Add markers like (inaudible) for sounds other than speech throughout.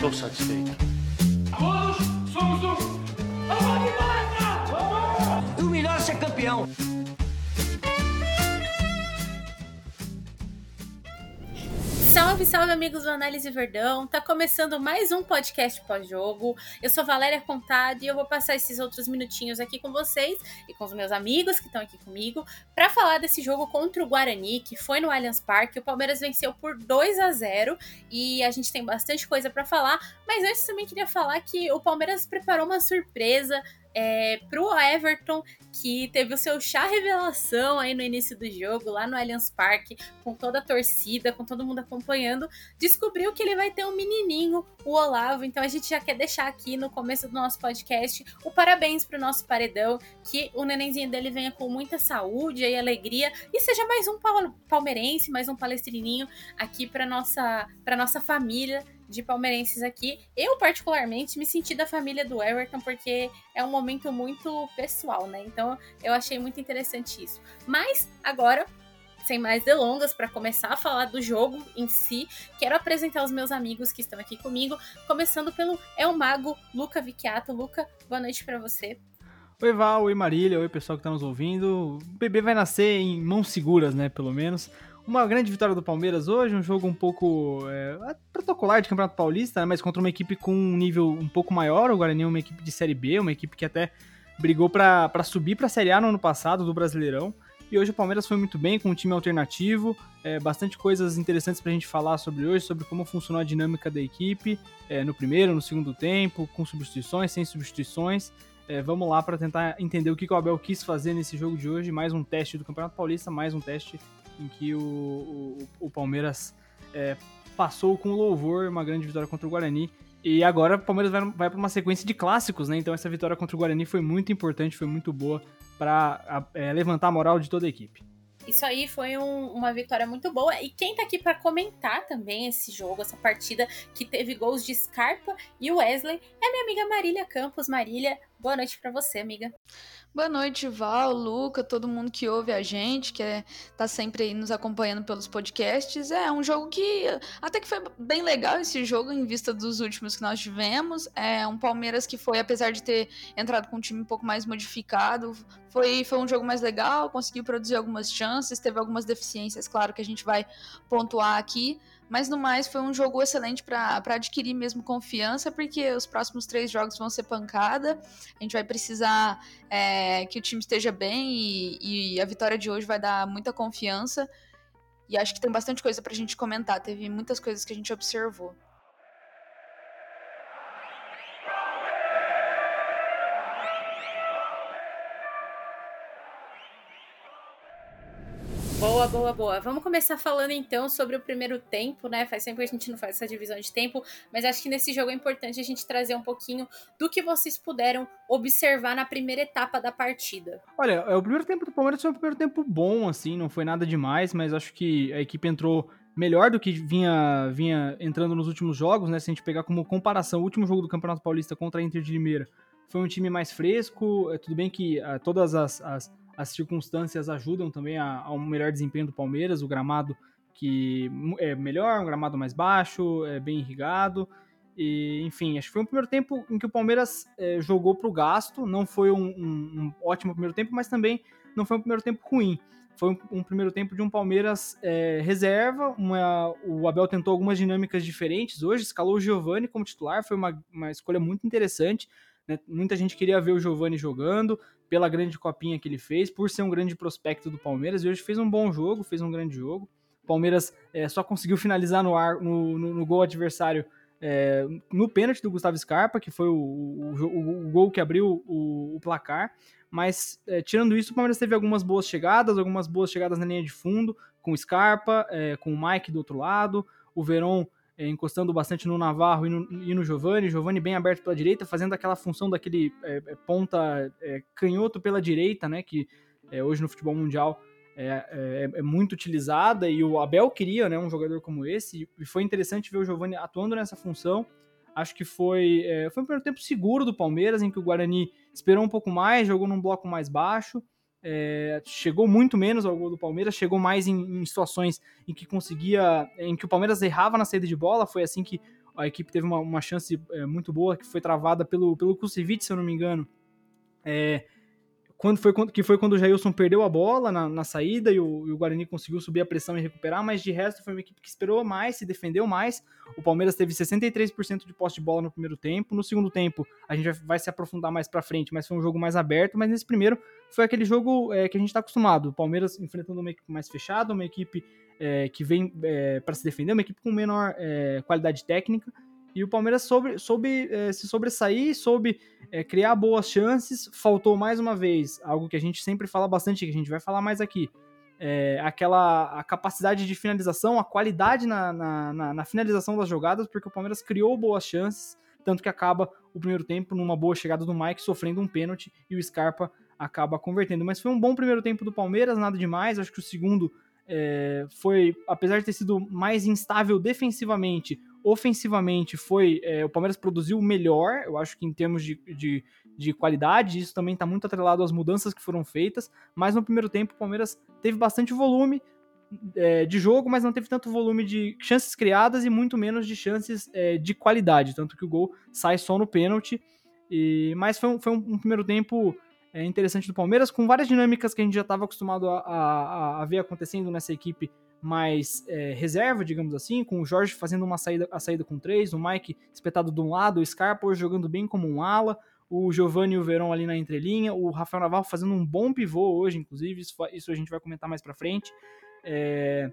Estou satisfeito. Salve, salve, amigos do Análise Verdão! Tá começando mais um podcast pós-jogo. Eu sou Valéria Contado e eu vou passar esses outros minutinhos aqui com vocês e com os meus amigos que estão aqui comigo para falar desse jogo contra o Guarani, que foi no Allianz Parque. O Palmeiras venceu por 2 a 0 e a gente tem bastante coisa para falar, mas antes também queria falar que o Palmeiras preparou uma surpresa é, pro Everton, que teve o seu chá revelação aí no início do jogo, lá no Allianz Parque, com toda a torcida, com todo mundo acompanhando, descobriu que ele vai ter um menininho, o Olavo. Então a gente já quer deixar aqui no começo do nosso podcast o parabéns pro nosso paredão, que o nenenzinho dele venha com muita saúde e alegria e seja mais um palmeirense, mais um palestrininho aqui para nossa, pra nossa família de palmeirenses aqui. Eu, particularmente, me senti da família do Everton, porque é um momento muito pessoal, né? Então eu achei muito interessante isso. Mas agora. Sem mais delongas, para começar a falar do jogo em si, quero apresentar os meus amigos que estão aqui comigo, começando pelo El Mago Luca Vicchiato. Luca, boa noite para você. Oi Val, oi Marília, oi pessoal que está nos ouvindo. O bebê vai nascer em mãos seguras, né, pelo menos. Uma grande vitória do Palmeiras hoje, um jogo um pouco é, protocolar de Campeonato Paulista, né, mas contra uma equipe com um nível um pouco maior. O Guarani é uma equipe de Série B, uma equipe que até brigou para subir para a Série A no ano passado do Brasileirão. E hoje o Palmeiras foi muito bem, com um time alternativo, é, bastante coisas interessantes para a gente falar sobre hoje, sobre como funcionou a dinâmica da equipe é, no primeiro, no segundo tempo, com substituições, sem substituições. É, vamos lá para tentar entender o que, que o Abel quis fazer nesse jogo de hoje. Mais um teste do Campeonato Paulista, mais um teste em que o, o, o Palmeiras é, passou com louvor uma grande vitória contra o Guarani. E agora o Palmeiras vai, vai para uma sequência de clássicos, né? Então essa vitória contra o Guarani foi muito importante, foi muito boa para é, levantar a moral de toda a equipe. Isso aí foi um, uma vitória muito boa. E quem tá aqui para comentar também esse jogo, essa partida que teve gols de Scarpa e Wesley, é minha amiga Marília Campos. Marília, boa noite para você, amiga. Boa noite, Val, Luca, todo mundo que ouve a gente, que é, tá sempre aí nos acompanhando pelos podcasts. É um jogo que até que foi bem legal esse jogo em vista dos últimos que nós tivemos. É um Palmeiras que foi, apesar de ter entrado com um time um pouco mais modificado, foi, foi um jogo mais legal, conseguiu produzir algumas chances, teve algumas deficiências, claro, que a gente vai pontuar aqui. Mas no mais, foi um jogo excelente para adquirir mesmo confiança, porque os próximos três jogos vão ser pancada. A gente vai precisar é, que o time esteja bem e, e a vitória de hoje vai dar muita confiança. E acho que tem bastante coisa para a gente comentar. Teve muitas coisas que a gente observou. Boa, boa, boa. Vamos começar falando então sobre o primeiro tempo, né? Faz tempo que a gente não faz essa divisão de tempo, mas acho que nesse jogo é importante a gente trazer um pouquinho do que vocês puderam observar na primeira etapa da partida. Olha, é, o primeiro tempo do Palmeiras foi um primeiro tempo bom, assim, não foi nada demais, mas acho que a equipe entrou melhor do que vinha, vinha entrando nos últimos jogos, né? Se a gente pegar como comparação o último jogo do Campeonato Paulista contra a Inter de Limeira, foi um time mais fresco. É tudo bem que é, todas as, as as circunstâncias ajudam também a, a, um melhor desempenho do Palmeiras, o gramado que é melhor, um gramado mais baixo, é bem irrigado. E, enfim, acho que foi um primeiro tempo em que o Palmeiras é, jogou para o gasto. Não foi um, um, um, ótimo primeiro tempo, mas também não foi um primeiro tempo ruim. Foi um, um primeiro tempo de um Palmeiras é, reserva. Uma, o Abel tentou algumas dinâmicas diferentes. Hoje escalou o Giovani como titular, foi uma, uma escolha muito interessante. Né? Muita gente queria ver o Giovani jogando pela grande copinha que ele fez, por ser um grande prospecto do Palmeiras, e hoje fez um bom jogo, fez um grande jogo. O Palmeiras é, só conseguiu finalizar no, ar, no, no, no gol adversário é, no pênalti do Gustavo Scarpa, que foi o, o, o, o gol que abriu o, placar. Mas, é, tirando isso, o Palmeiras teve algumas boas chegadas, algumas boas chegadas na linha de fundo, com o Scarpa, é, com o Mike do outro lado, o Verón é, encostando bastante no Navarro e no, e no Giovani, Giovani bem aberto pela direita, fazendo aquela função daquele é, é ponta é, canhoto pela direita, né, que é, hoje no futebol mundial é, muito utilizada, e o Abel queria né, um jogador como esse, e foi interessante ver o Giovani atuando nessa função, acho que foi, foi um primeiro tempo seguro do Palmeiras, em que o Guarani esperou um pouco mais, jogou num bloco mais baixo, é, chegou muito menos ao gol do Palmeiras, chegou mais em, em, situações em que conseguia, em que o Palmeiras errava na saída de bola, foi assim que a equipe teve uma, uma chance é, muito boa que foi travada pelo, pelo Kusevich, se eu não me engano. É, quando foi, que foi quando o Jailson perdeu a bola na, na saída e o, e o, Guarani conseguiu subir a pressão e recuperar, mas de resto foi uma equipe que esperou mais, se defendeu mais. O Palmeiras teve 63% de posse de bola no primeiro tempo. No segundo tempo, a gente vai se aprofundar mais para frente, mas foi um jogo mais aberto. Mas nesse primeiro, foi aquele jogo é, que a gente está acostumado. O Palmeiras enfrentando uma equipe mais fechada, uma equipe é, que vem é, para se defender, uma equipe com menor qualidade técnica e o Palmeiras soube, soube é, se sobressair, soube é, criar boas chances. Faltou mais uma vez algo que a gente sempre fala bastante, que a gente vai falar mais aqui. É, aquela a capacidade de finalização, a qualidade na, na, na, na, finalização das jogadas, porque o Palmeiras criou boas chances, tanto que acaba o primeiro tempo numa boa chegada do Mike, sofrendo um pênalti e o Scarpa acaba convertendo. Mas foi um bom primeiro tempo do Palmeiras, nada demais. Acho que o segundo foi, apesar de ter sido mais instável defensivamente, ofensivamente foi. É, o Palmeiras produziu melhor, eu acho que em termos de, de, de qualidade, isso também está muito atrelado às mudanças que foram feitas. Mas no primeiro tempo o Palmeiras teve bastante volume é, de jogo, mas não teve tanto volume de chances criadas e muito menos de chances é, de qualidade. Tanto que o gol sai só no pênalti. E, mas foi um, foi um, um primeiro tempo é, interessante do Palmeiras, com várias dinâmicas que a gente já estava acostumado a, a, a, ver acontecendo nessa equipe mais é, reserva, digamos assim, com o Jorge fazendo uma saída, a saída com três, o Mike espetado de um lado, o Scarpa jogando bem como um ala, o Giovanni e o Verão ali na entrelinha, o Rafael Navarro fazendo um bom pivô hoje, inclusive, isso, isso a gente vai comentar mais pra frente. É,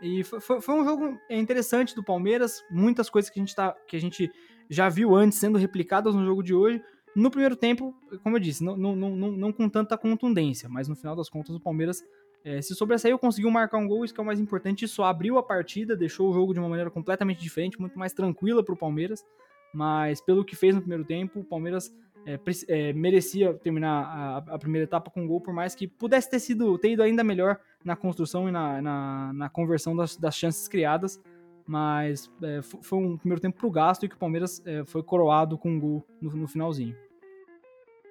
e foi, foi, um jogo interessante do Palmeiras, muitas coisas que a, gente tá, que a gente já viu antes sendo replicadas no jogo de hoje. No primeiro tempo, como eu disse, não, não, não, não com tanta contundência, mas no final das contas o Palmeiras é, se sobressaiu, conseguiu marcar um gol, isso que é o mais importante. Isso abriu a partida, deixou o jogo de uma maneira completamente diferente, muito mais tranquila para o Palmeiras. Mas pelo que fez no primeiro tempo, o Palmeiras é, é, merecia terminar a, a, primeira etapa com um gol, por mais que pudesse ter sido ter ido ainda melhor na construção e na, na, na conversão das, das, chances criadas. Mas é, foi um primeiro tempo para o gasto e que o Palmeiras é, foi coroado com um gol no, no finalzinho.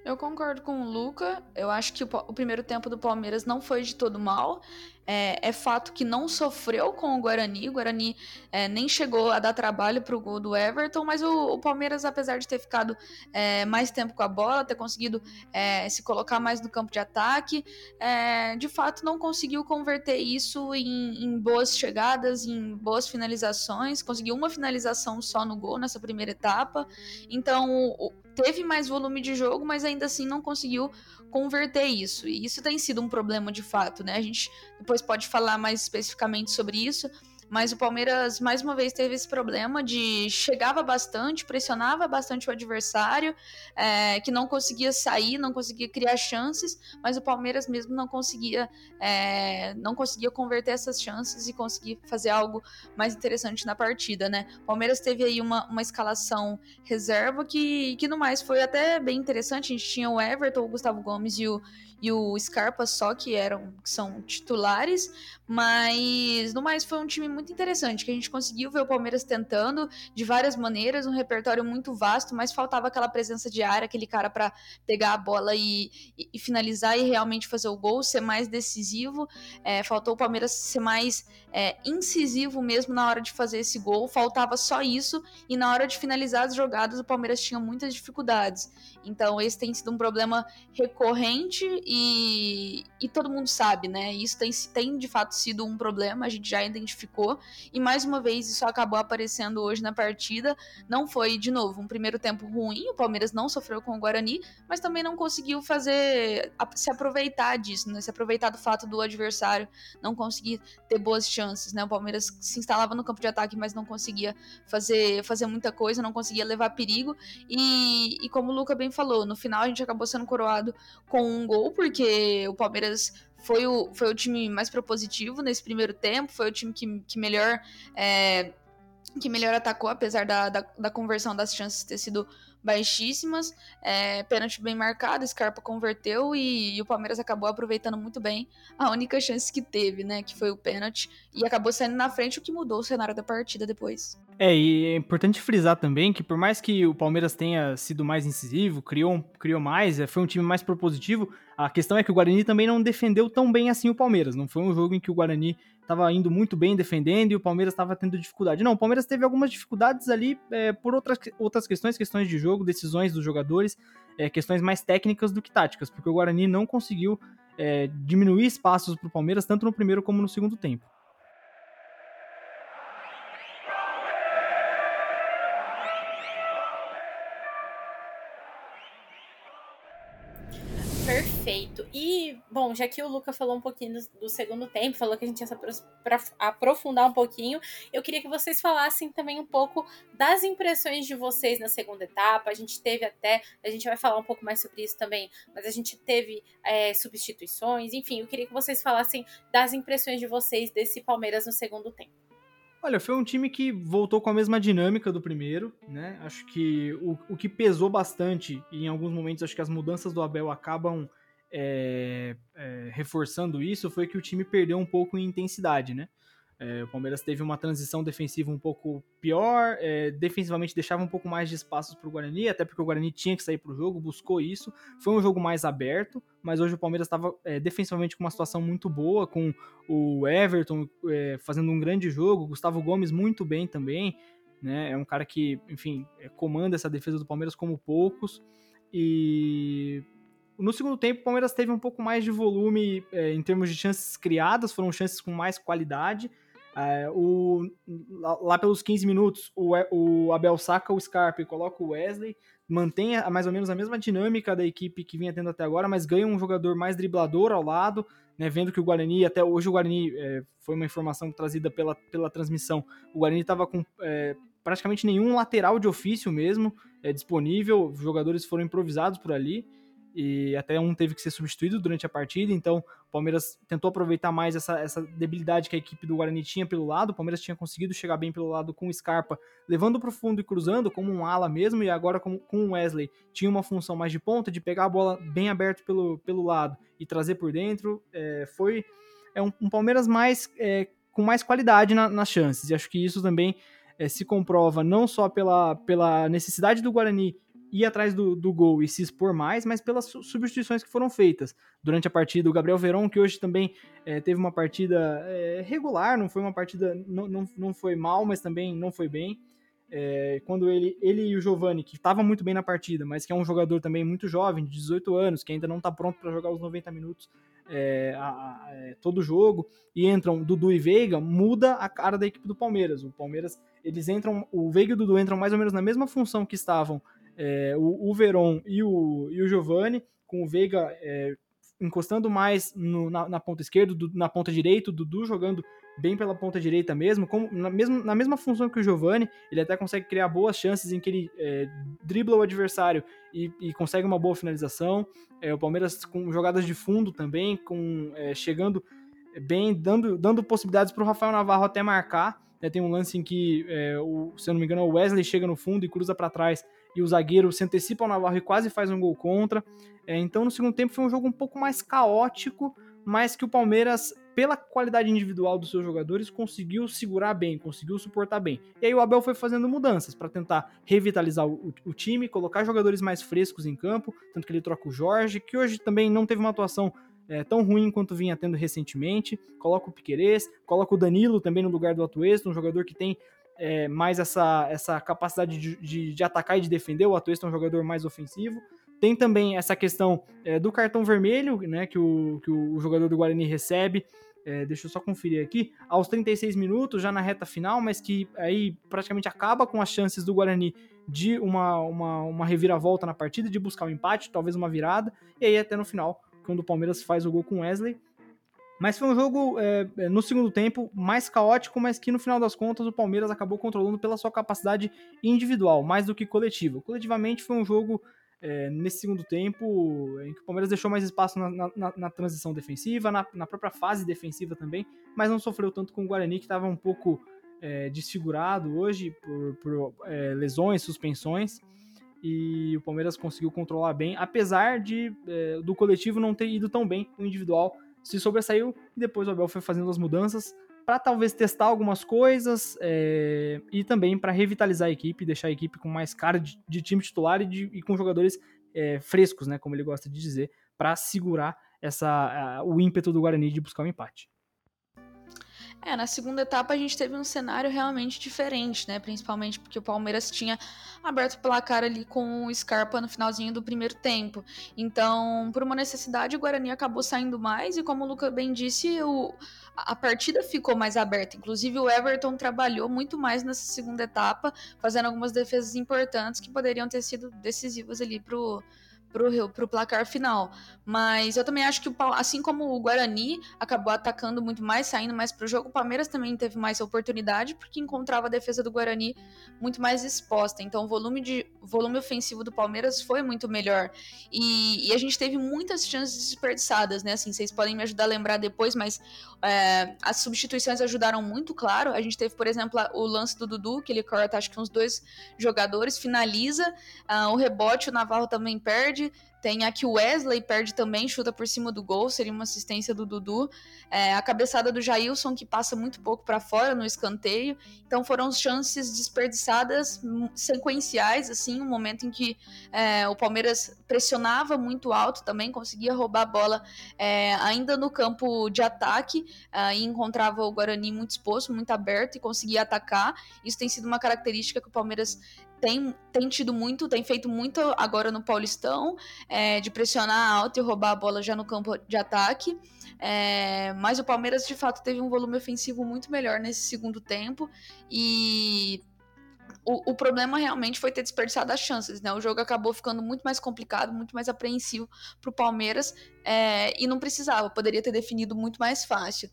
Eu concordo com o Luca. Eu acho que o, o, primeiro tempo do Palmeiras não foi de todo mal. É, é fato que não sofreu com o Guarani. O Guarani é, nem chegou a dar trabalho para o gol do Everton, mas o, o, Palmeiras, apesar de ter ficado é, mais tempo com a bola, ter conseguido é, se colocar mais no campo de ataque, é, de fato não conseguiu converter isso em, em boas chegadas, em boas finalizações. Conseguiu uma finalização só no gol nessa primeira etapa. Então, o, teve mais volume de jogo, mas ainda assim não conseguiu converter isso. E isso tem sido um problema de fato, né? A gente depois pode falar mais especificamente sobre isso, mas o Palmeiras, mais uma vez, teve esse problema de chegava bastante, pressionava bastante o adversário, é, que não conseguia sair, não conseguia criar chances, mas o Palmeiras mesmo não conseguia, é, não conseguia converter essas chances e conseguir fazer algo mais interessante na partida, né? O Palmeiras teve aí uma, uma escalação reserva que, que no mais foi até bem interessante. A gente tinha o Everton, o Gustavo Gomes e o, e o Scarpa só que eram que são titulares, mas no mais foi um time muito interessante que a gente conseguiu ver o Palmeiras tentando de várias maneiras, um repertório muito vasto, mas faltava aquela presença de área, aquele cara para pegar a bola e, e, e, finalizar e realmente fazer o gol, ser mais decisivo. É, faltou o Palmeiras ser mais é, incisivo mesmo na hora de fazer esse gol, faltava só isso e na hora de finalizar as jogadas o Palmeiras tinha muitas dificuldades. Então esse tem sido um problema recorrente e, e todo mundo sabe, né? Isso tem, tem de fato sido um problema, a gente já identificou. E mais uma vez isso acabou aparecendo hoje na partida. Não foi, de novo, um primeiro tempo ruim, o Palmeiras não sofreu com o Guarani, mas também não conseguiu fazer se aproveitar disso, né? Se aproveitar do fato do adversário não conseguir ter boas chances, né? O Palmeiras se instalava no campo de ataque, mas não conseguia fazer, fazer muita coisa, não conseguia levar perigo. E, e como o Luca bem falou, no final a gente acabou sendo coroado com um gol porque o Palmeiras foi o, foi o time mais propositivo nesse primeiro tempo, foi o time que, que melhor. É, que melhor atacou, apesar da, da, da, conversão das chances ter sido baixíssimas. É, pênalti bem marcado, Scarpa converteu e, e, o Palmeiras acabou aproveitando muito bem a única chance que teve, né? Que foi o pênalti. E acabou saindo na frente, o que mudou o cenário da partida depois. É, e é importante frisar também que por mais que o Palmeiras tenha sido mais incisivo, criou, criou mais, é, foi um time mais propositivo, a questão é que o Guarani também não defendeu tão bem assim o Palmeiras. Não foi um jogo em que o Guarani estava indo muito bem defendendo e o Palmeiras estava tendo dificuldade. Não, o Palmeiras teve algumas dificuldades ali é, por outras, outras questões, questões de jogo, decisões dos jogadores, é, questões mais técnicas do que táticas, porque o Guarani não conseguiu é, diminuir espaços para o Palmeiras, tanto no primeiro como no segundo tempo. Perfeito. E, bom, já que o Luca falou um pouquinho do, do segundo tempo, falou que a gente ia se aprofundar um pouquinho, eu queria que vocês falassem também um pouco das impressões de vocês na segunda etapa. A gente teve até, a gente vai falar um pouco mais sobre isso também, mas a gente teve é, substituições, enfim, eu queria que vocês falassem das impressões de vocês desse Palmeiras no segundo tempo. Olha, foi um time que voltou com a mesma dinâmica do primeiro, né? Acho que o, o que pesou bastante, e em alguns momentos acho que as mudanças do Abel acabam é, é, reforçando isso, foi que o time perdeu um pouco em intensidade, né? É, o Palmeiras teve uma transição defensiva um pouco pior, é, defensivamente deixava um pouco mais de espaços para o Guarani, até porque o Guarani tinha que sair para o jogo, buscou isso. Foi um jogo mais aberto, mas hoje o Palmeiras estava é, defensivamente com uma situação muito boa, com o Everton é, fazendo um grande jogo, Gustavo Gomes muito bem também. Né? É um cara que, enfim, é, comanda essa defesa do Palmeiras como poucos. E no segundo tempo, o Palmeiras teve um pouco mais de volume é, em termos de chances criadas, foram chances com mais qualidade. É, o, lá pelos 15 minutos, o, o Abel saca o Scarpa e coloca o Wesley, mantém mais ou menos a mesma dinâmica da equipe que vinha tendo até agora, mas ganha um jogador mais driblador ao lado, né, vendo que o Guarani, até hoje o Guarani, é, foi uma informação trazida pela, pela transmissão, o Guarani estava com é, praticamente nenhum lateral de ofício mesmo é, disponível, os jogadores foram improvisados por ali, e até um teve que ser substituído durante a partida, então o Palmeiras tentou aproveitar mais essa, essa debilidade que a equipe do Guarani tinha pelo lado, o Palmeiras tinha conseguido chegar bem pelo lado com o Scarpa, levando para o fundo e cruzando, como um ala mesmo, e agora com, com o Wesley tinha uma função mais de ponta, de pegar a bola bem aberta pelo, pelo lado e trazer por dentro, é, foi é um, um Palmeiras mais é, com mais qualidade na, nas chances, e acho que isso também é, se comprova não só pela, pela necessidade do Guarani ir atrás do, do gol e se expor mais, mas pelas substituições que foram feitas durante a partida. O Gabriel Veron, que hoje também é, teve uma partida é, regular, não foi uma partida, não, não, não foi mal, mas também não foi bem. É, quando ele, ele e o Giovani, que estava muito bem na partida, mas que é um jogador também muito jovem, de 18 anos, que ainda não está pronto para jogar os 90 minutos é, a, a, é, todo jogo, e entram Dudu e Veiga, muda a cara da equipe do Palmeiras. O Palmeiras, eles entram, o Veiga e o Dudu entram mais ou menos na mesma função que estavam é, o, o Veron e o, e o Giovani, com o Veiga é, encostando mais no, na, na, ponta esquerda, do, na ponta direita, o Dudu jogando bem pela ponta direita mesmo, como, na, mesmo, na mesma função que o Giovani, ele até consegue criar boas chances em que ele é, dribla o adversário e, e, consegue uma boa finalização. É, o Palmeiras com jogadas de fundo também, com é, chegando bem, dando, dando possibilidades para o Rafael Navarro até marcar. Né, tem um lance em que, é, o, se eu não me engano, o Wesley chega no fundo e cruza para trás e o zagueiro se antecipa ao Navarro e quase faz um gol contra. É, então, no segundo tempo, foi um jogo um pouco mais caótico, mas que o Palmeiras, pela qualidade individual dos seus jogadores, conseguiu segurar bem, conseguiu suportar bem. E aí o Abel foi fazendo mudanças para tentar revitalizar o, o, time, colocar jogadores mais frescos em campo, tanto que ele troca o Jorge, que hoje também não teve uma atuação é, tão ruim quanto vinha tendo recentemente. Coloca o Piquerez, coloca o Danilo também no lugar do Atuesta, um jogador que tem é, mais essa, essa capacidade de, de, de, atacar e de defender. O Atuesta é um jogador mais ofensivo. Tem também essa questão é, do cartão vermelho, né, que o, que o jogador do Guarani recebe. É, deixa eu só conferir aqui, aos 36 minutos, já na reta final, mas que aí praticamente acaba com as chances do Guarani de uma, uma, uma reviravolta na partida, de buscar um empate, talvez uma virada, e aí até no final, quando o Palmeiras faz o gol com Wesley, mas foi um jogo, é, no segundo tempo, mais caótico, mas que no final das contas o Palmeiras acabou controlando pela sua capacidade individual, mais do que coletiva. Coletivamente foi um jogo, é, nesse segundo tempo, em que o Palmeiras deixou mais espaço na, na, na transição defensiva, na, na, própria fase defensiva também, mas não sofreu tanto com o Guarani, que estava um pouco é, desfigurado hoje por, por lesões, suspensões. e o Palmeiras conseguiu controlar bem, apesar de do coletivo não ter ido tão bem, o individual se sobressaiu e depois o Abel foi fazendo as mudanças para talvez testar algumas coisas é, e também para revitalizar a equipe, deixar a equipe com mais cara de, de time titular e, de, e, com jogadores é, frescos, né, como ele gosta de dizer, para segurar essa, o ímpeto do Guarani de buscar o um empate. É, na segunda etapa a gente teve um cenário realmente diferente, né? Principalmente porque o Palmeiras tinha aberto o placar ali com o Scarpa no finalzinho do primeiro tempo. Então, por uma necessidade, o Guarani acabou saindo mais e, como o Luca bem disse, o, a partida ficou mais aberta. Inclusive, o Everton trabalhou muito mais nessa segunda etapa, fazendo algumas defesas importantes que poderiam ter sido decisivas ali pro pro, pro placar final. Mas eu também acho que, assim como o Guarani acabou atacando muito mais, saindo mais pro jogo, o Palmeiras também teve mais oportunidade, porque encontrava a defesa do Guarani muito mais exposta. Então o volume, de, volume ofensivo do Palmeiras foi muito melhor. E, e a gente teve muitas chances desperdiçadas, né? Assim, vocês podem me ajudar a lembrar depois, mas é, as substituições ajudaram muito, claro. A gente teve, por exemplo, o lance do Dudu, que ele corta acho que uns dois jogadores, finaliza, uh, o rebote, o Navarro também perde perde. Tem aqui o Wesley, perde também, chuta por cima do gol, seria uma assistência do Dudu. É, a cabeçada do Jailson, que passa muito pouco para fora no escanteio. Então foram chances desperdiçadas hum, sequenciais, assim, um momento em que é, o Palmeiras pressionava muito alto também, conseguia roubar a bola é, ainda no campo de ataque e encontrava o Guarani muito exposto, muito aberto e conseguia atacar. Isso tem sido uma característica que o Palmeiras tem, tem tido muito, tem feito muito agora no Paulistão, é, de pressionar alto e roubar a bola já no campo de ataque. É, mas o Palmeiras de fato teve um volume ofensivo muito melhor nesse segundo tempo e o, o, problema realmente foi ter desperdiçado as chances, né? O jogo acabou ficando muito mais complicado, muito mais apreensivo para o Palmeiras é, e não precisava, poderia ter definido muito mais fácil.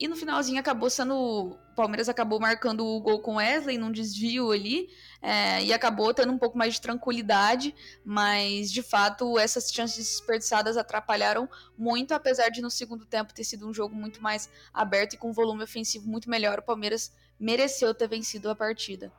E no finalzinho acabou sendo. O Palmeiras acabou marcando o gol com Wesley num desvio ali. É, e acabou tendo um pouco mais de tranquilidade. Mas, de fato, essas chances desperdiçadas atrapalharam muito. Apesar de no segundo tempo ter sido um jogo muito mais aberto e com um volume ofensivo muito melhor, o Palmeiras mereceu ter vencido a partida.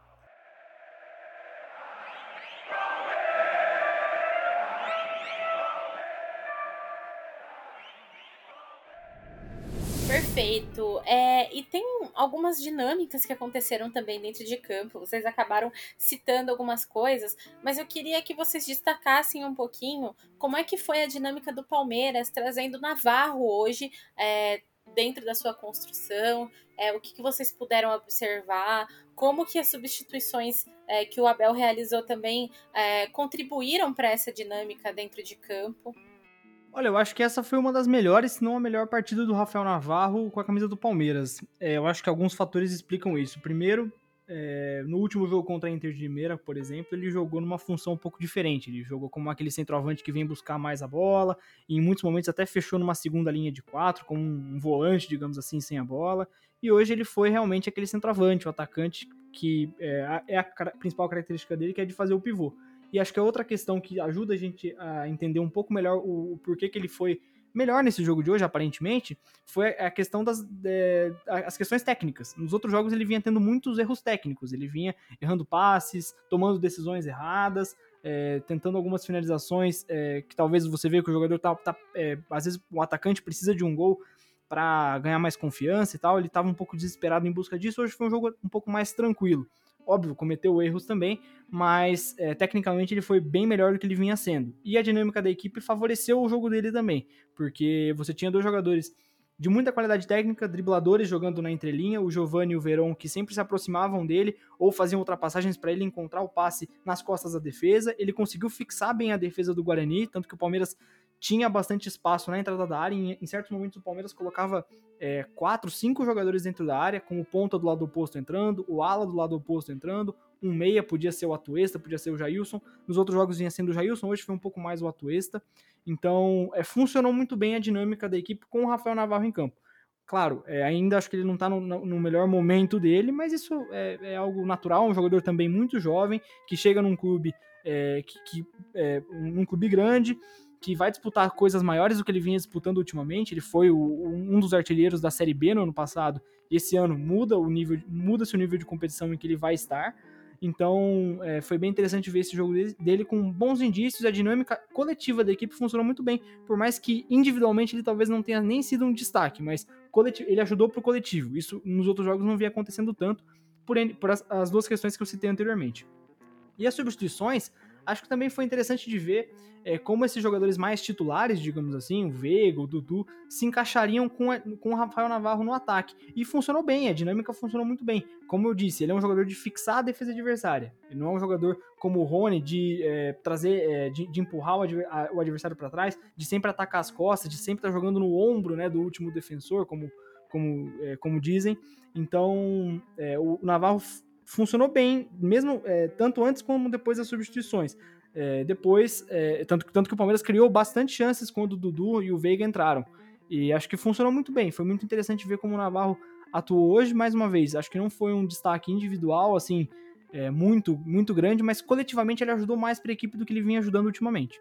Perfeito. É, e tem algumas dinâmicas que aconteceram também dentro de campo. Vocês acabaram citando algumas coisas, mas eu queria que vocês destacassem um pouquinho como é que foi a dinâmica do Palmeiras, trazendo Navarro hoje é, dentro da sua construção, é, o que, que, vocês puderam observar, como que as substituições é, que o Abel realizou também é, contribuíram para essa dinâmica dentro de campo. Olha, eu acho que essa foi uma das melhores, se não a melhor partida do Rafael Navarro com a camisa do Palmeiras. É, eu acho que alguns fatores explicam isso. Primeiro, é, no último jogo contra a Inter de Limeira, por exemplo, ele jogou numa função um pouco diferente. Ele jogou como aquele centroavante que vem buscar mais a bola, e em muitos momentos até fechou numa segunda linha de quatro, como um volante, digamos assim, sem a bola. E hoje ele foi realmente aquele centroavante, o atacante que é, é a principal característica dele, que é de fazer o pivô. E acho que a outra questão que ajuda a gente a entender um pouco melhor o, o porquê que ele foi melhor nesse jogo de hoje, aparentemente, foi a questão das é, as questões técnicas. Nos outros jogos ele vinha tendo muitos erros técnicos, ele vinha errando passes, tomando decisões erradas, é, tentando algumas finalizações é, que talvez você veja que o jogador tá, tá é, às vezes o atacante precisa de um gol para ganhar mais confiança e tal, ele estava um pouco desesperado em busca disso. Hoje foi um jogo um pouco mais tranquilo. Óbvio, cometeu erros também, mas é, tecnicamente ele foi bem melhor do que ele vinha sendo. E a dinâmica da equipe favoreceu o jogo dele também, porque você tinha dois jogadores de muita qualidade técnica, dribladores jogando na entrelinha, o Giovanni e o Verón que sempre se aproximavam dele ou faziam ultrapassagens para ele encontrar o passe nas costas da defesa. Ele conseguiu fixar bem a defesa do Guarani, tanto que o Palmeiras tinha bastante espaço na entrada da área. Em, em certos momentos, o Palmeiras colocava é, quatro, cinco jogadores dentro da área, com o ponta do lado oposto entrando, o ala do lado oposto entrando, um meia podia ser o Atuesta, podia ser o Jailson. Nos outros jogos vinha sendo o Jailson, hoje foi um pouco mais o Atuesta. Então, é, funcionou muito bem a dinâmica da equipe com o Rafael Navarro em campo. Claro, é, ainda acho que ele não está no, no, melhor momento dele, mas isso é, é, algo natural. Um jogador também muito jovem, que chega num clube, é, que, que é, num clube grande, que vai disputar coisas maiores do que ele vinha disputando ultimamente. Ele foi o, um dos artilheiros da Série B no ano passado. Esse ano muda o nível, muda-se o nível de competição em que ele vai estar. Então, é, foi bem interessante ver esse jogo dele, com bons indícios. A dinâmica coletiva da equipe funcionou muito bem, por mais que individualmente ele talvez não tenha nem sido um destaque, mas ele ajudou pro coletivo. Isso nos outros jogos não via acontecendo tanto, por, por as, as duas questões que eu citei anteriormente. E as substituições, acho que também foi interessante de ver é, como esses jogadores mais titulares, digamos assim, o Veiga, o Dudu, se encaixariam com, a, com o Rafael Navarro no ataque. E funcionou bem, a dinâmica funcionou muito bem. Como eu disse, ele é um jogador de fixar a defesa adversária. Ele não é um jogador como o Rony, de é, trazer, é, de, de, empurrar o, adver, a, o adversário para trás, de sempre atacar as costas, de sempre estar tá jogando no ombro né, do último defensor, como, como, como dizem. Então, o Navarro funcionou bem, mesmo é, tanto antes como depois das substituições. É, depois, é, tanto, tanto que o Palmeiras criou bastante chances quando o Dudu e o Veiga entraram. E acho que funcionou muito bem. Foi muito interessante ver como o Navarro atuou hoje, mais uma vez. Acho que não foi um destaque individual, assim, é, muito, muito grande, mas coletivamente ele ajudou mais para a equipe do que ele vinha ajudando ultimamente.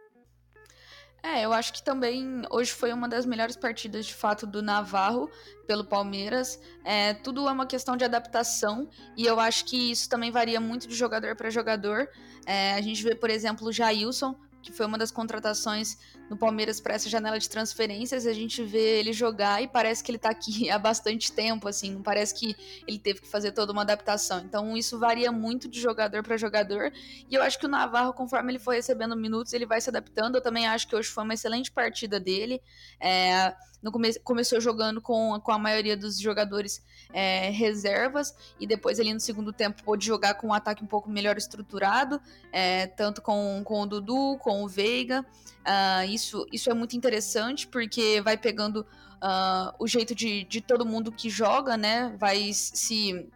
É, eu acho que também hoje foi uma das melhores partidas de fato do Navarro pelo Palmeiras. É, tudo é uma questão de adaptação e eu acho que isso também varia muito de jogador para jogador. É, a gente vê, por exemplo, o Jailson, que foi uma das contratações no Palmeiras para essa janela de transferências, a gente vê ele jogar e parece que ele está aqui (laughs) há bastante tempo, assim, não parece que ele teve que fazer toda uma adaptação. Então isso varia muito de jogador para jogador, e eu acho que o Navarro, conforme ele foi recebendo minutos, ele vai se adaptando. Eu também acho que hoje foi uma excelente partida dele. É, no come começou jogando com, com a maioria dos jogadores é, reservas e depois ali no segundo tempo pôde jogar com um ataque um pouco melhor estruturado, é, tanto com, com o Dudu, com o Veiga. Uh, isso, isso é muito interessante porque vai pegando uh, o jeito de, de todo mundo que joga, né? Vai se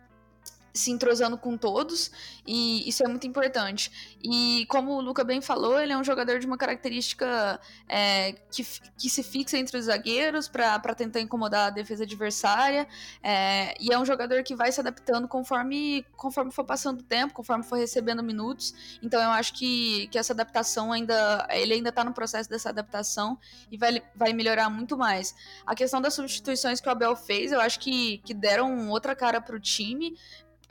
se entrosando com todos, e isso é muito importante. E como o Luca bem falou, ele é um jogador de uma característica é, que, que se fixa entre os zagueiros para tentar incomodar a defesa adversária, é, e é um jogador que vai se adaptando conforme, conforme for passando o tempo, conforme for recebendo minutos. Então eu acho que, que essa adaptação ainda. Ele ainda está no processo dessa adaptação e vai, vai melhorar muito mais. A questão das substituições que o Abel fez, eu acho que, que deram outra cara para o time,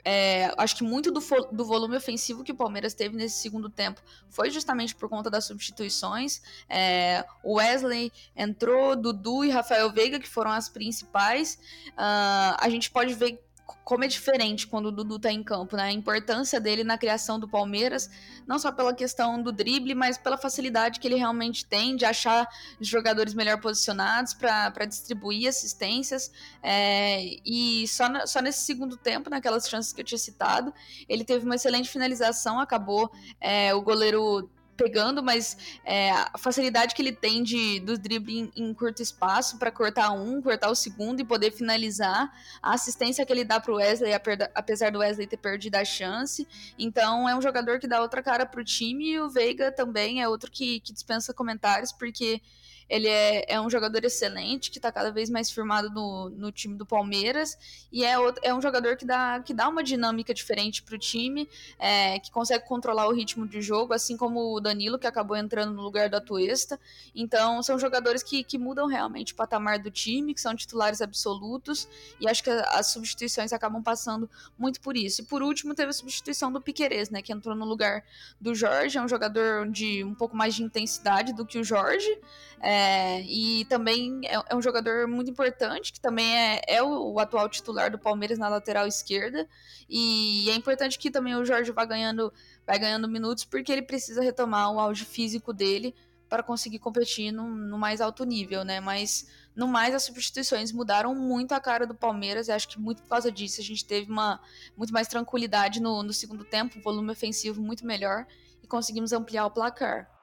é, acho que muito do, do, volume ofensivo que o Palmeiras teve nesse segundo tempo foi justamente por conta das substituições. É, Wesley entrou, Dudu e Rafael Veiga, que foram as principais. Uh, a gente pode ver como é diferente quando o Dudu tá em campo, né? A importância dele na criação do Palmeiras, não só pela questão do drible, mas pela facilidade que ele realmente tem de achar jogadores melhor posicionados para distribuir assistências. É, e só, na, só nesse segundo tempo, naquelas chances que eu tinha citado, ele teve uma excelente finalização, acabou é, o goleiro pegando, mas é, a facilidade que ele tem de, do drible em, em curto espaço para cortar um, cortar o segundo e poder finalizar. A assistência que ele dá para o Wesley, apesar do Wesley ter perdido a chance. Então é um jogador que dá outra cara para o time e o Veiga também é outro que, que dispensa comentários, porque ele é, é um jogador excelente, que está cada vez mais firmado no, no time do Palmeiras. E é, outro, é um jogador que dá, que dá uma dinâmica diferente para o time, é, que consegue controlar o ritmo de jogo, assim como o Danilo, que acabou entrando no lugar do Atuesta. Então, são jogadores que, que mudam realmente o patamar do time, que são titulares absolutos. E acho que as substituições acabam passando muito por isso. E por último, teve a substituição do Piquerez, né, que entrou no lugar do Jorge. É um jogador de um pouco mais de intensidade do que o Jorge. É, é, e também é, é, um jogador muito importante, que também é, é o, o, atual titular do Palmeiras na lateral esquerda. E é importante que também o Jorge vá ganhando, vai ganhando minutos, porque ele precisa retomar o auge físico dele para conseguir competir no, no, mais alto nível, né? Mas no mais as substituições mudaram muito a cara do Palmeiras. E acho que muito por causa disso a gente teve uma muito mais tranquilidade no, no segundo tempo, volume ofensivo muito melhor e conseguimos ampliar o placar.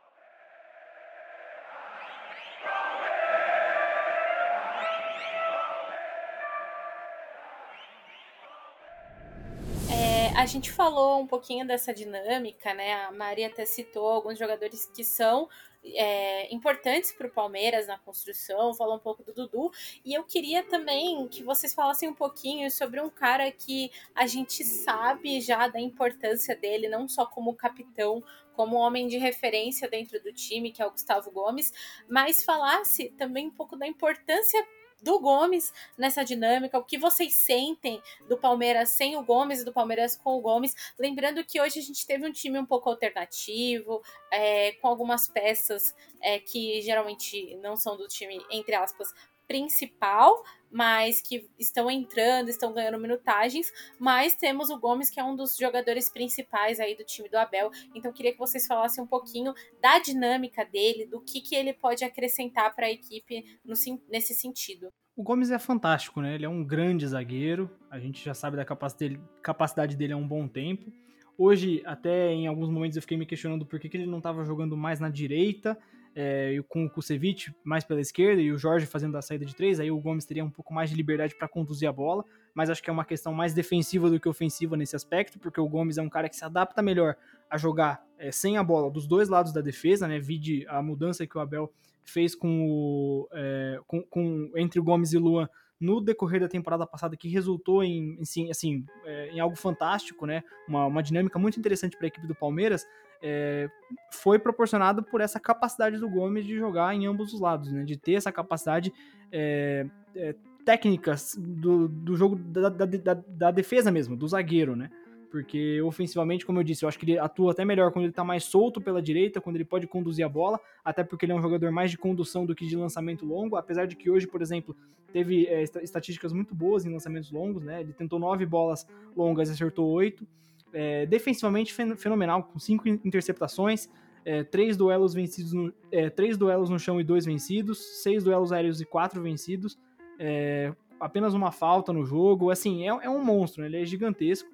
A gente falou um pouquinho dessa dinâmica, né? A Maria até citou alguns jogadores que são é, importantes para o Palmeiras na construção, falou um pouco do Dudu. E eu queria também que vocês falassem um pouquinho sobre um cara que a gente sabe já da importância dele, não só como capitão, como homem de referência dentro do time, que é o Gustavo Gomes, mas falasse também um pouco da importância do Gomes nessa dinâmica, o que vocês sentem do Palmeiras sem o Gomes e do Palmeiras com o Gomes. Lembrando que hoje a gente teve um time um pouco alternativo, é, com algumas peças é, que geralmente não são do time, entre aspas, principal, mas que estão entrando, estão ganhando minutagens, mas temos o Gomes, que é um dos jogadores principais aí do time do Abel. Então queria que vocês falassem um pouquinho da dinâmica dele, do que, que ele pode acrescentar para a equipe no, nesse sentido. O Gomes é fantástico, né? Ele é um grande zagueiro, a gente já sabe da capacidade dele, há um bom tempo. Hoje, até em alguns momentos, eu fiquei me questionando por que, que ele não estava jogando mais na direita, é, com o Kusevich mais pela esquerda e o Jorge fazendo a saída de três, aí o Gomes teria um pouco mais de liberdade para conduzir a bola, mas acho que é uma questão mais defensiva do que ofensiva nesse aspecto, porque o Gomes é um cara que se adapta melhor a jogar é, sem a bola dos dois lados da defesa, né? Vide a mudança que o Abel fez com o, é, com, com, entre o Gomes e o Luan no decorrer da temporada passada que resultou em, em assim, é, em algo fantástico, né? Uma, uma dinâmica muito interessante para a equipe do Palmeiras, é, foi proporcionado por essa capacidade do Gomes de jogar em ambos os lados, né? De ter essa capacidade é, é, técnicas do, do jogo da, da, da, da, defesa mesmo, do zagueiro, né? Porque ofensivamente, como eu disse, eu acho que ele atua até melhor quando ele tá mais solto pela direita, quando ele pode conduzir a bola, até porque ele é um jogador mais de condução do que de lançamento longo, apesar de que hoje, por exemplo, teve é, estatísticas muito boas em lançamentos longos, né? Ele tentou nove bolas longas e acertou oito é, defensivamente fenomenal, com cinco interceptações, é, três duelos vencidos, no, é, três duelos no chão e dois vencidos, seis duelos aéreos e quatro vencidos, é, apenas uma falta no jogo, assim, é, é um monstro, né? ele é gigantesco,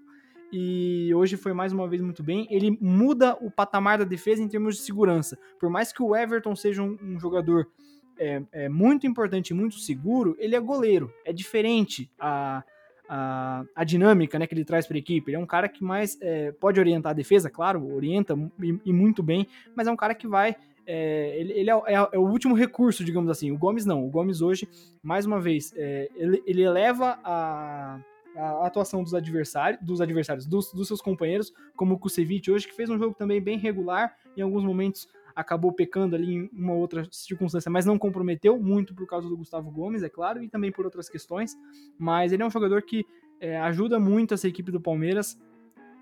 e hoje foi mais uma vez muito bem. Ele muda o patamar da defesa em termos de segurança. Por mais que o Everton seja um, um jogador é, é, muito importante muito seguro, ele é goleiro. É diferente a, a, a dinâmica né, que ele traz para a equipe. Ele é um cara que mais é, pode orientar a defesa, claro, orienta e, e, muito bem, mas é um cara que vai. É, ele, ele é, é, é, o último recurso, digamos assim. O Gomes não. O Gomes hoje, mais uma vez, é, ele, ele eleva a, a atuação dos adversários, dos adversários, dos, dos seus companheiros, como o Kusevich hoje, que fez um jogo também bem regular, em alguns momentos acabou pecando ali em uma outra circunstância, mas não comprometeu muito por causa do Gustavo Gomes, é claro, e também por outras questões. Mas ele é um jogador que é, ajuda muito essa equipe do Palmeiras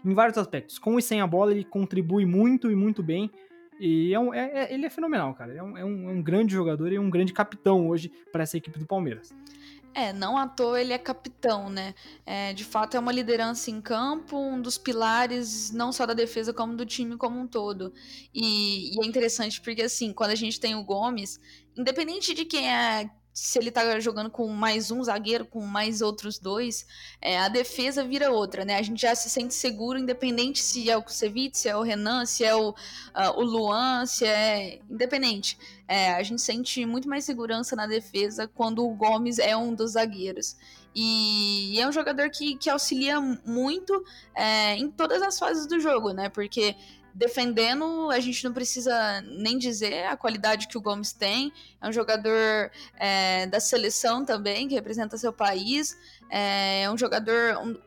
em vários aspectos. Com e sem a bola, ele contribui muito e muito bem. E é um, é, é, ele é fenomenal, cara. É um, é um, é um grande jogador e um grande capitão hoje para essa equipe do Palmeiras. É, não à toa ele é capitão, né? É, de fato é uma liderança em campo, um dos pilares não só da defesa como do time como um todo. E, e é interessante porque assim, quando a gente tem o Gomes, independente de quem é se ele tá jogando com mais um zagueiro, com mais outros dois, é, a defesa vira outra, né? A gente já se sente seguro, independente se é o Kusevich, se é o Renan, se é o, uh, o Luan, se é. Independente. É, a gente sente muito mais segurança na defesa quando o Gomes é um dos zagueiros. E é um jogador que, que auxilia muito é, em todas as fases do jogo, né? Porque defendendo, a gente não precisa nem dizer a qualidade que o Gomes tem. É um jogador é, da seleção também, que representa seu país. É, é um jogador. Um,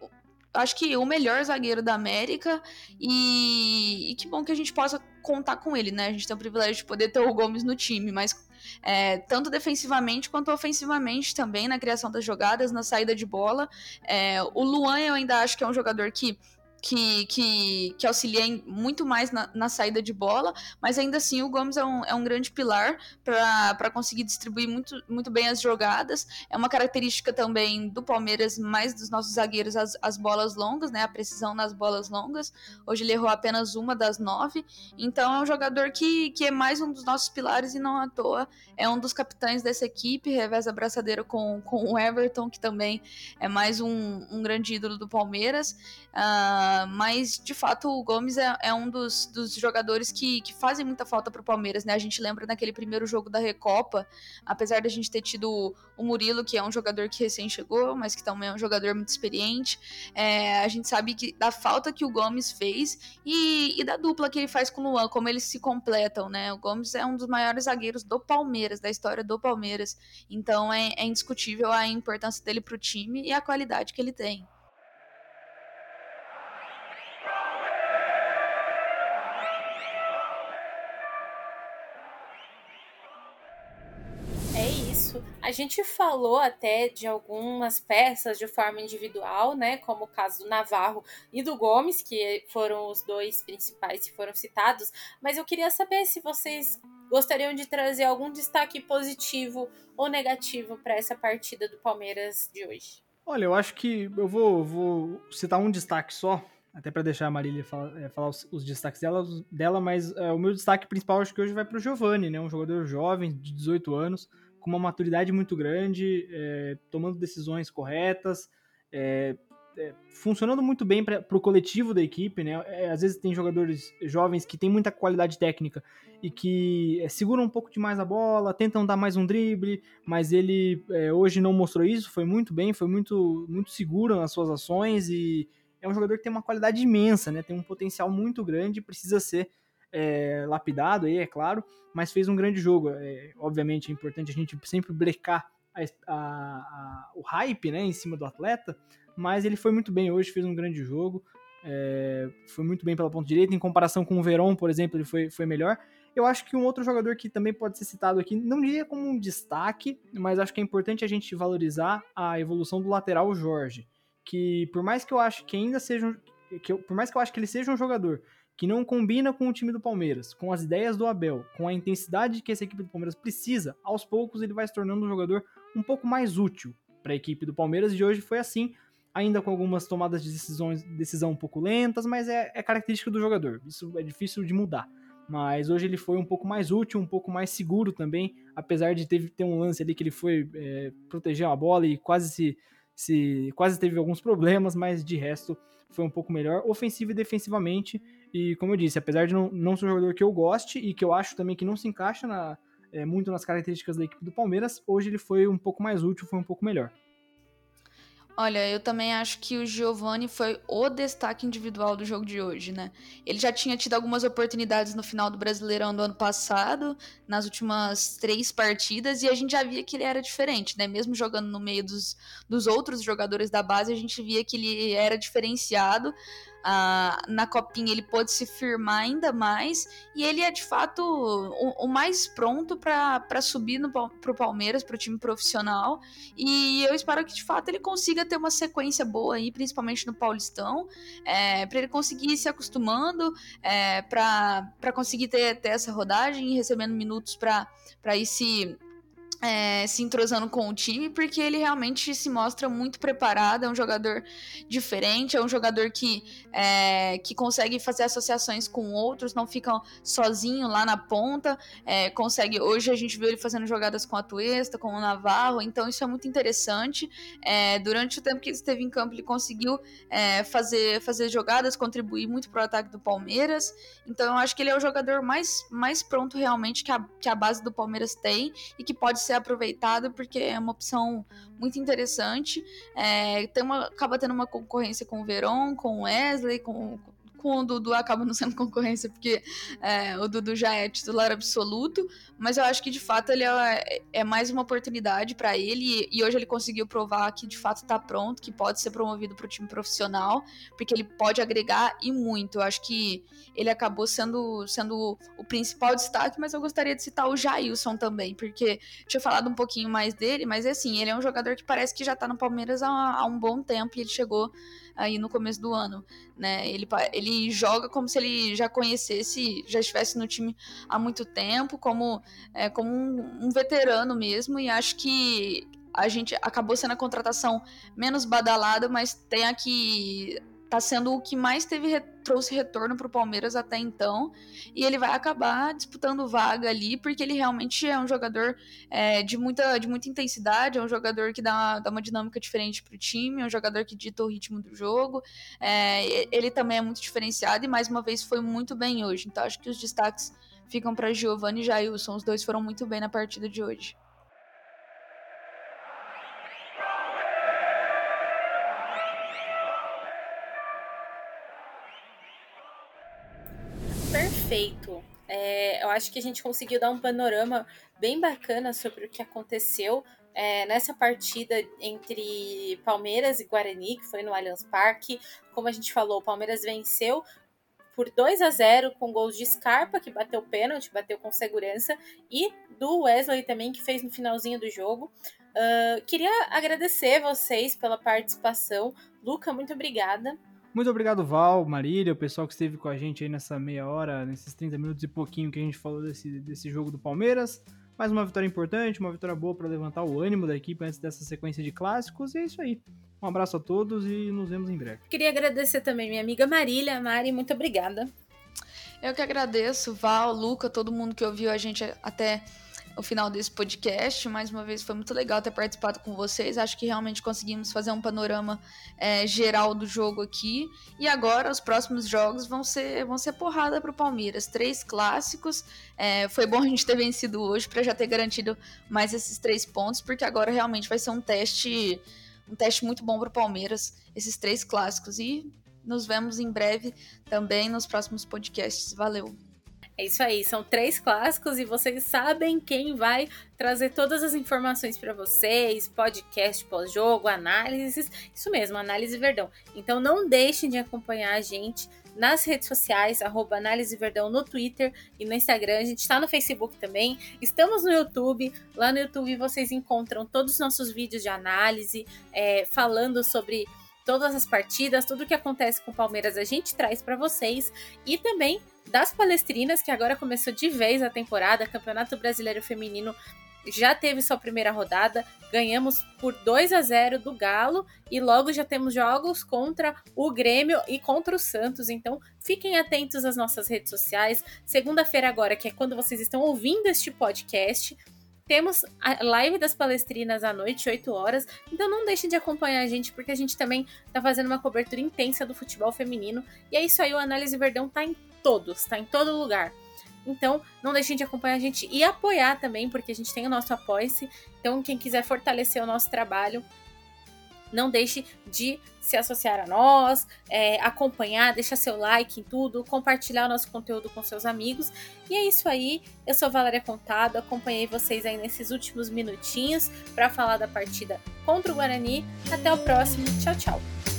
acho que o melhor zagueiro da América. E, e, que bom que a gente possa contar com ele, né? A gente tem o privilégio de poder ter o Gomes no time, mas é, tanto defensivamente quanto ofensivamente também, na criação das jogadas, na saída de bola. É, o Luan, eu ainda acho que é um jogador que que, que, que auxilia muito mais na, na, saída de bola, mas ainda assim o Gomes é um, é um grande pilar para conseguir distribuir muito, muito bem as jogadas. É uma característica também do Palmeiras, mais dos nossos zagueiros, as, as bolas longas, né? A precisão nas bolas longas. Hoje ele errou apenas uma das nove. Então é um jogador que, que é mais um dos nossos pilares e não à toa é um dos capitães dessa equipe, reveza a braçadeira com, com o Everton, que também é mais um, um grande ídolo do Palmeiras. Uh, mas, de fato, o Gomes é, é um dos, dos, jogadores que, que fazem muita falta para o Palmeiras, né? A gente lembra naquele primeiro jogo da Recopa, apesar da gente ter tido o Murilo, que é um jogador que recém chegou, mas que também é um jogador muito experiente, é, a gente sabe que da falta que o Gomes fez e, e da dupla que ele faz com o Luan, como eles se completam, né? O Gomes é um dos maiores zagueiros do Palmeiras, da história do Palmeiras, então é, é indiscutível a importância dele para o time e a qualidade que ele tem. A gente falou até de algumas peças de forma individual, né? Como o caso do Navarro e do Gomes, que foram os dois principais que foram citados. Mas eu queria saber se vocês gostariam de trazer algum destaque positivo ou negativo para essa partida do Palmeiras de hoje. Olha, eu acho que eu vou, vou citar um destaque só, até para deixar a Marília falar, é, falar os, os, destaques dela, dela mas é, o meu destaque principal acho que hoje vai para o Giovani, né? Um jogador jovem, de 18 anos, com uma maturidade muito grande, é, tomando decisões corretas, é, é, funcionando muito bem para o coletivo da equipe, né? É, às vezes tem jogadores jovens que têm muita qualidade técnica e que é, seguram um pouco demais a bola, tentam dar mais um drible, mas ele é, hoje não mostrou isso, foi muito bem, foi muito, muito seguro nas suas ações e é um jogador que tem uma qualidade imensa, né? Tem um potencial muito grande, precisa ser é, lapidado aí, é claro, mas fez um grande jogo. É, obviamente é importante a gente sempre brecar a, a, a, o hype né, em cima do atleta, mas ele foi muito bem hoje, fez um grande jogo. É, foi muito bem pela ponta direita, em comparação com o Verón, por exemplo, ele foi, foi melhor. Eu acho que um outro jogador que também pode ser citado aqui, não diria como um destaque, mas acho que é importante a gente valorizar a evolução do lateral Jorge, que por mais que eu acho que ainda seja um, que eu, por mais que eu acho que ele seja um jogador que não combina com o time do Palmeiras, com as ideias do Abel, com a intensidade que essa equipe do Palmeiras precisa, aos poucos ele vai se tornando um jogador um pouco mais útil para a equipe do Palmeiras e hoje foi assim ainda com algumas tomadas de decisões, decisão um pouco lentas, mas é, é característica do jogador. Isso é difícil de mudar. Mas hoje ele foi um pouco mais útil, um pouco mais seguro também, apesar de ter, ter um lance ali que ele foi é, proteger a bola e quase se, se quase teve alguns problemas, mas de resto foi um pouco melhor, ofensivo e defensivamente. E como eu disse, apesar de não, não ser um jogador que eu goste e que eu acho também que não se encaixa na, é, muito nas características da equipe do Palmeiras, hoje ele foi um pouco mais útil, foi um pouco melhor. Olha, eu também acho que o Giovani foi o destaque individual do jogo de hoje, né? Ele já tinha tido algumas oportunidades no final do Brasileirão do ano passado, nas últimas três partidas, e a gente já via que ele era diferente, né? Mesmo jogando no meio dos, dos outros jogadores da base, a gente via que ele era diferenciado na copinha ele pôde se firmar ainda mais e ele é de fato o, o mais pronto para subir para o Palmeiras, para o time profissional. E eu espero que de fato ele consiga ter uma sequência boa aí, principalmente no Paulistão, é, para ele conseguir ir se acostumando, é, para conseguir ter, ter essa rodagem e recebendo minutos para ir se é, se entrosando com o time, porque ele realmente se mostra muito preparado, é um jogador diferente, é um jogador que, é, que consegue fazer associações com outros, não fica sozinho lá na ponta, é, consegue, hoje a gente viu ele fazendo jogadas com a Tuesta, com o Navarro, então isso é muito interessante, é, durante o tempo que ele esteve em campo ele conseguiu é, fazer, fazer jogadas, contribuir muito para o ataque do Palmeiras, então eu acho que ele é o jogador mais, mais pronto realmente que a, que a base do Palmeiras tem, e que pode ser aproveitado porque é uma opção muito interessante. É, tem uma, acaba tendo uma concorrência com o Veron, com o Wesley, com, com o Dudu acaba não sendo (laughs) concorrência, porque é, o Dudu já é titular absoluto, mas eu acho que de fato ele é, é mais uma oportunidade para ele, e hoje ele conseguiu provar que de fato está pronto, que pode ser promovido para o time profissional, porque ele pode agregar e muito. Eu acho que ele acabou sendo, sendo o principal destaque, mas eu gostaria de citar o Jailson também, porque tinha falado um pouquinho mais dele, mas assim, ele é um jogador que parece que já está no Palmeiras há, há um bom tempo e ele chegou aí no começo do ano, né? Ele, ele joga como se ele já conhecesse, já estivesse no time há muito tempo, como, é, como um, um veterano mesmo, e acho que a gente acabou sendo a contratação menos badalada, mas tem aqui tá sendo o que mais teve trouxe retorno para o Palmeiras até então. E ele vai acabar disputando vaga ali porque ele realmente é um jogador é, de muita de muita intensidade é um jogador que dá, dá uma dinâmica diferente para o time é um jogador que dita o ritmo do jogo. É, ele também é muito diferenciado e mais uma vez foi muito bem hoje. Então acho que os destaques ficam para Giovanni e Jailson. Os dois foram muito bem na partida de hoje perfeito. É, eu acho que a gente conseguiu dar um panorama bem bacana sobre o que aconteceu é, nessa partida entre Palmeiras e Guarani, que foi no Allianz Parque. Como a gente falou, o Palmeiras venceu por 2 a 0 com gols de Scarpa, que bateu pênalti, bateu com segurança, e do Wesley também, que fez no finalzinho do jogo. Uh, queria agradecer vocês pela participação. Luca, muito obrigada. Muito obrigado, Val, Marília, o pessoal que esteve com a gente aí nessa meia hora, nesses 30 minutos e pouquinho que a gente falou desse, desse jogo do Palmeiras. Mais uma vitória importante, uma vitória boa para levantar o ânimo da equipe antes dessa sequência de clássicos. E é isso aí. Um abraço a todos e nos vemos em breve. Queria agradecer também minha amiga Marília. Mari, muito obrigada. Eu que agradeço, Val, Luca, todo mundo que ouviu a gente até o final desse podcast. Mais uma vez, foi muito legal ter participado com vocês. Acho que realmente conseguimos fazer um panorama é, geral do jogo aqui. E agora, os próximos jogos vão ser, vão ser porrada para o Palmeiras. Três clássicos. É, foi bom a gente ter vencido hoje para já ter garantido mais esses três pontos, porque agora realmente vai ser um teste. Um teste muito bom para o Palmeiras, esses três clássicos. E nos vemos em breve também nos próximos podcasts. Valeu! É isso aí, são três clássicos e vocês sabem quem vai trazer todas as informações para vocês, podcast pós-jogo, análises, isso mesmo, análise Verdão. Então não deixem de acompanhar a gente nas redes sociais, arroba Análise Verdão no Twitter e no Instagram. A gente está no Facebook também. Estamos no YouTube. Lá no YouTube vocês encontram todos os nossos vídeos de análise, é, falando sobre todas as partidas, tudo que acontece com o Palmeiras a gente traz para vocês e também das palestrinas, que agora começou de vez a temporada, Campeonato Brasileiro Feminino já teve sua primeira rodada, ganhamos por 2 a 0 do Galo e logo já temos jogos contra o Grêmio e contra o Santos. Então, fiquem atentos às nossas redes sociais. Segunda-feira agora, que é quando vocês estão ouvindo este podcast, temos a live das palestrinas à noite, 8 horas. Então não deixem de acompanhar a gente, porque a gente também tá fazendo uma cobertura intensa do futebol feminino. E é isso aí, o Análise Verdão tá em todos, tá em todo lugar. Então, não deixem de acompanhar a gente e apoiar também, porque a gente tem o nosso apoia-se. Então, quem quiser fortalecer o nosso trabalho, não deixe de se associar a nós, é, acompanhar, deixar seu like em tudo, compartilhar o nosso conteúdo com seus amigos. E é isso aí. Eu sou Valéria Contado, acompanhei vocês aí nesses últimos minutinhos para falar da partida contra o Guarani. Até o próximo. Tchau, tchau.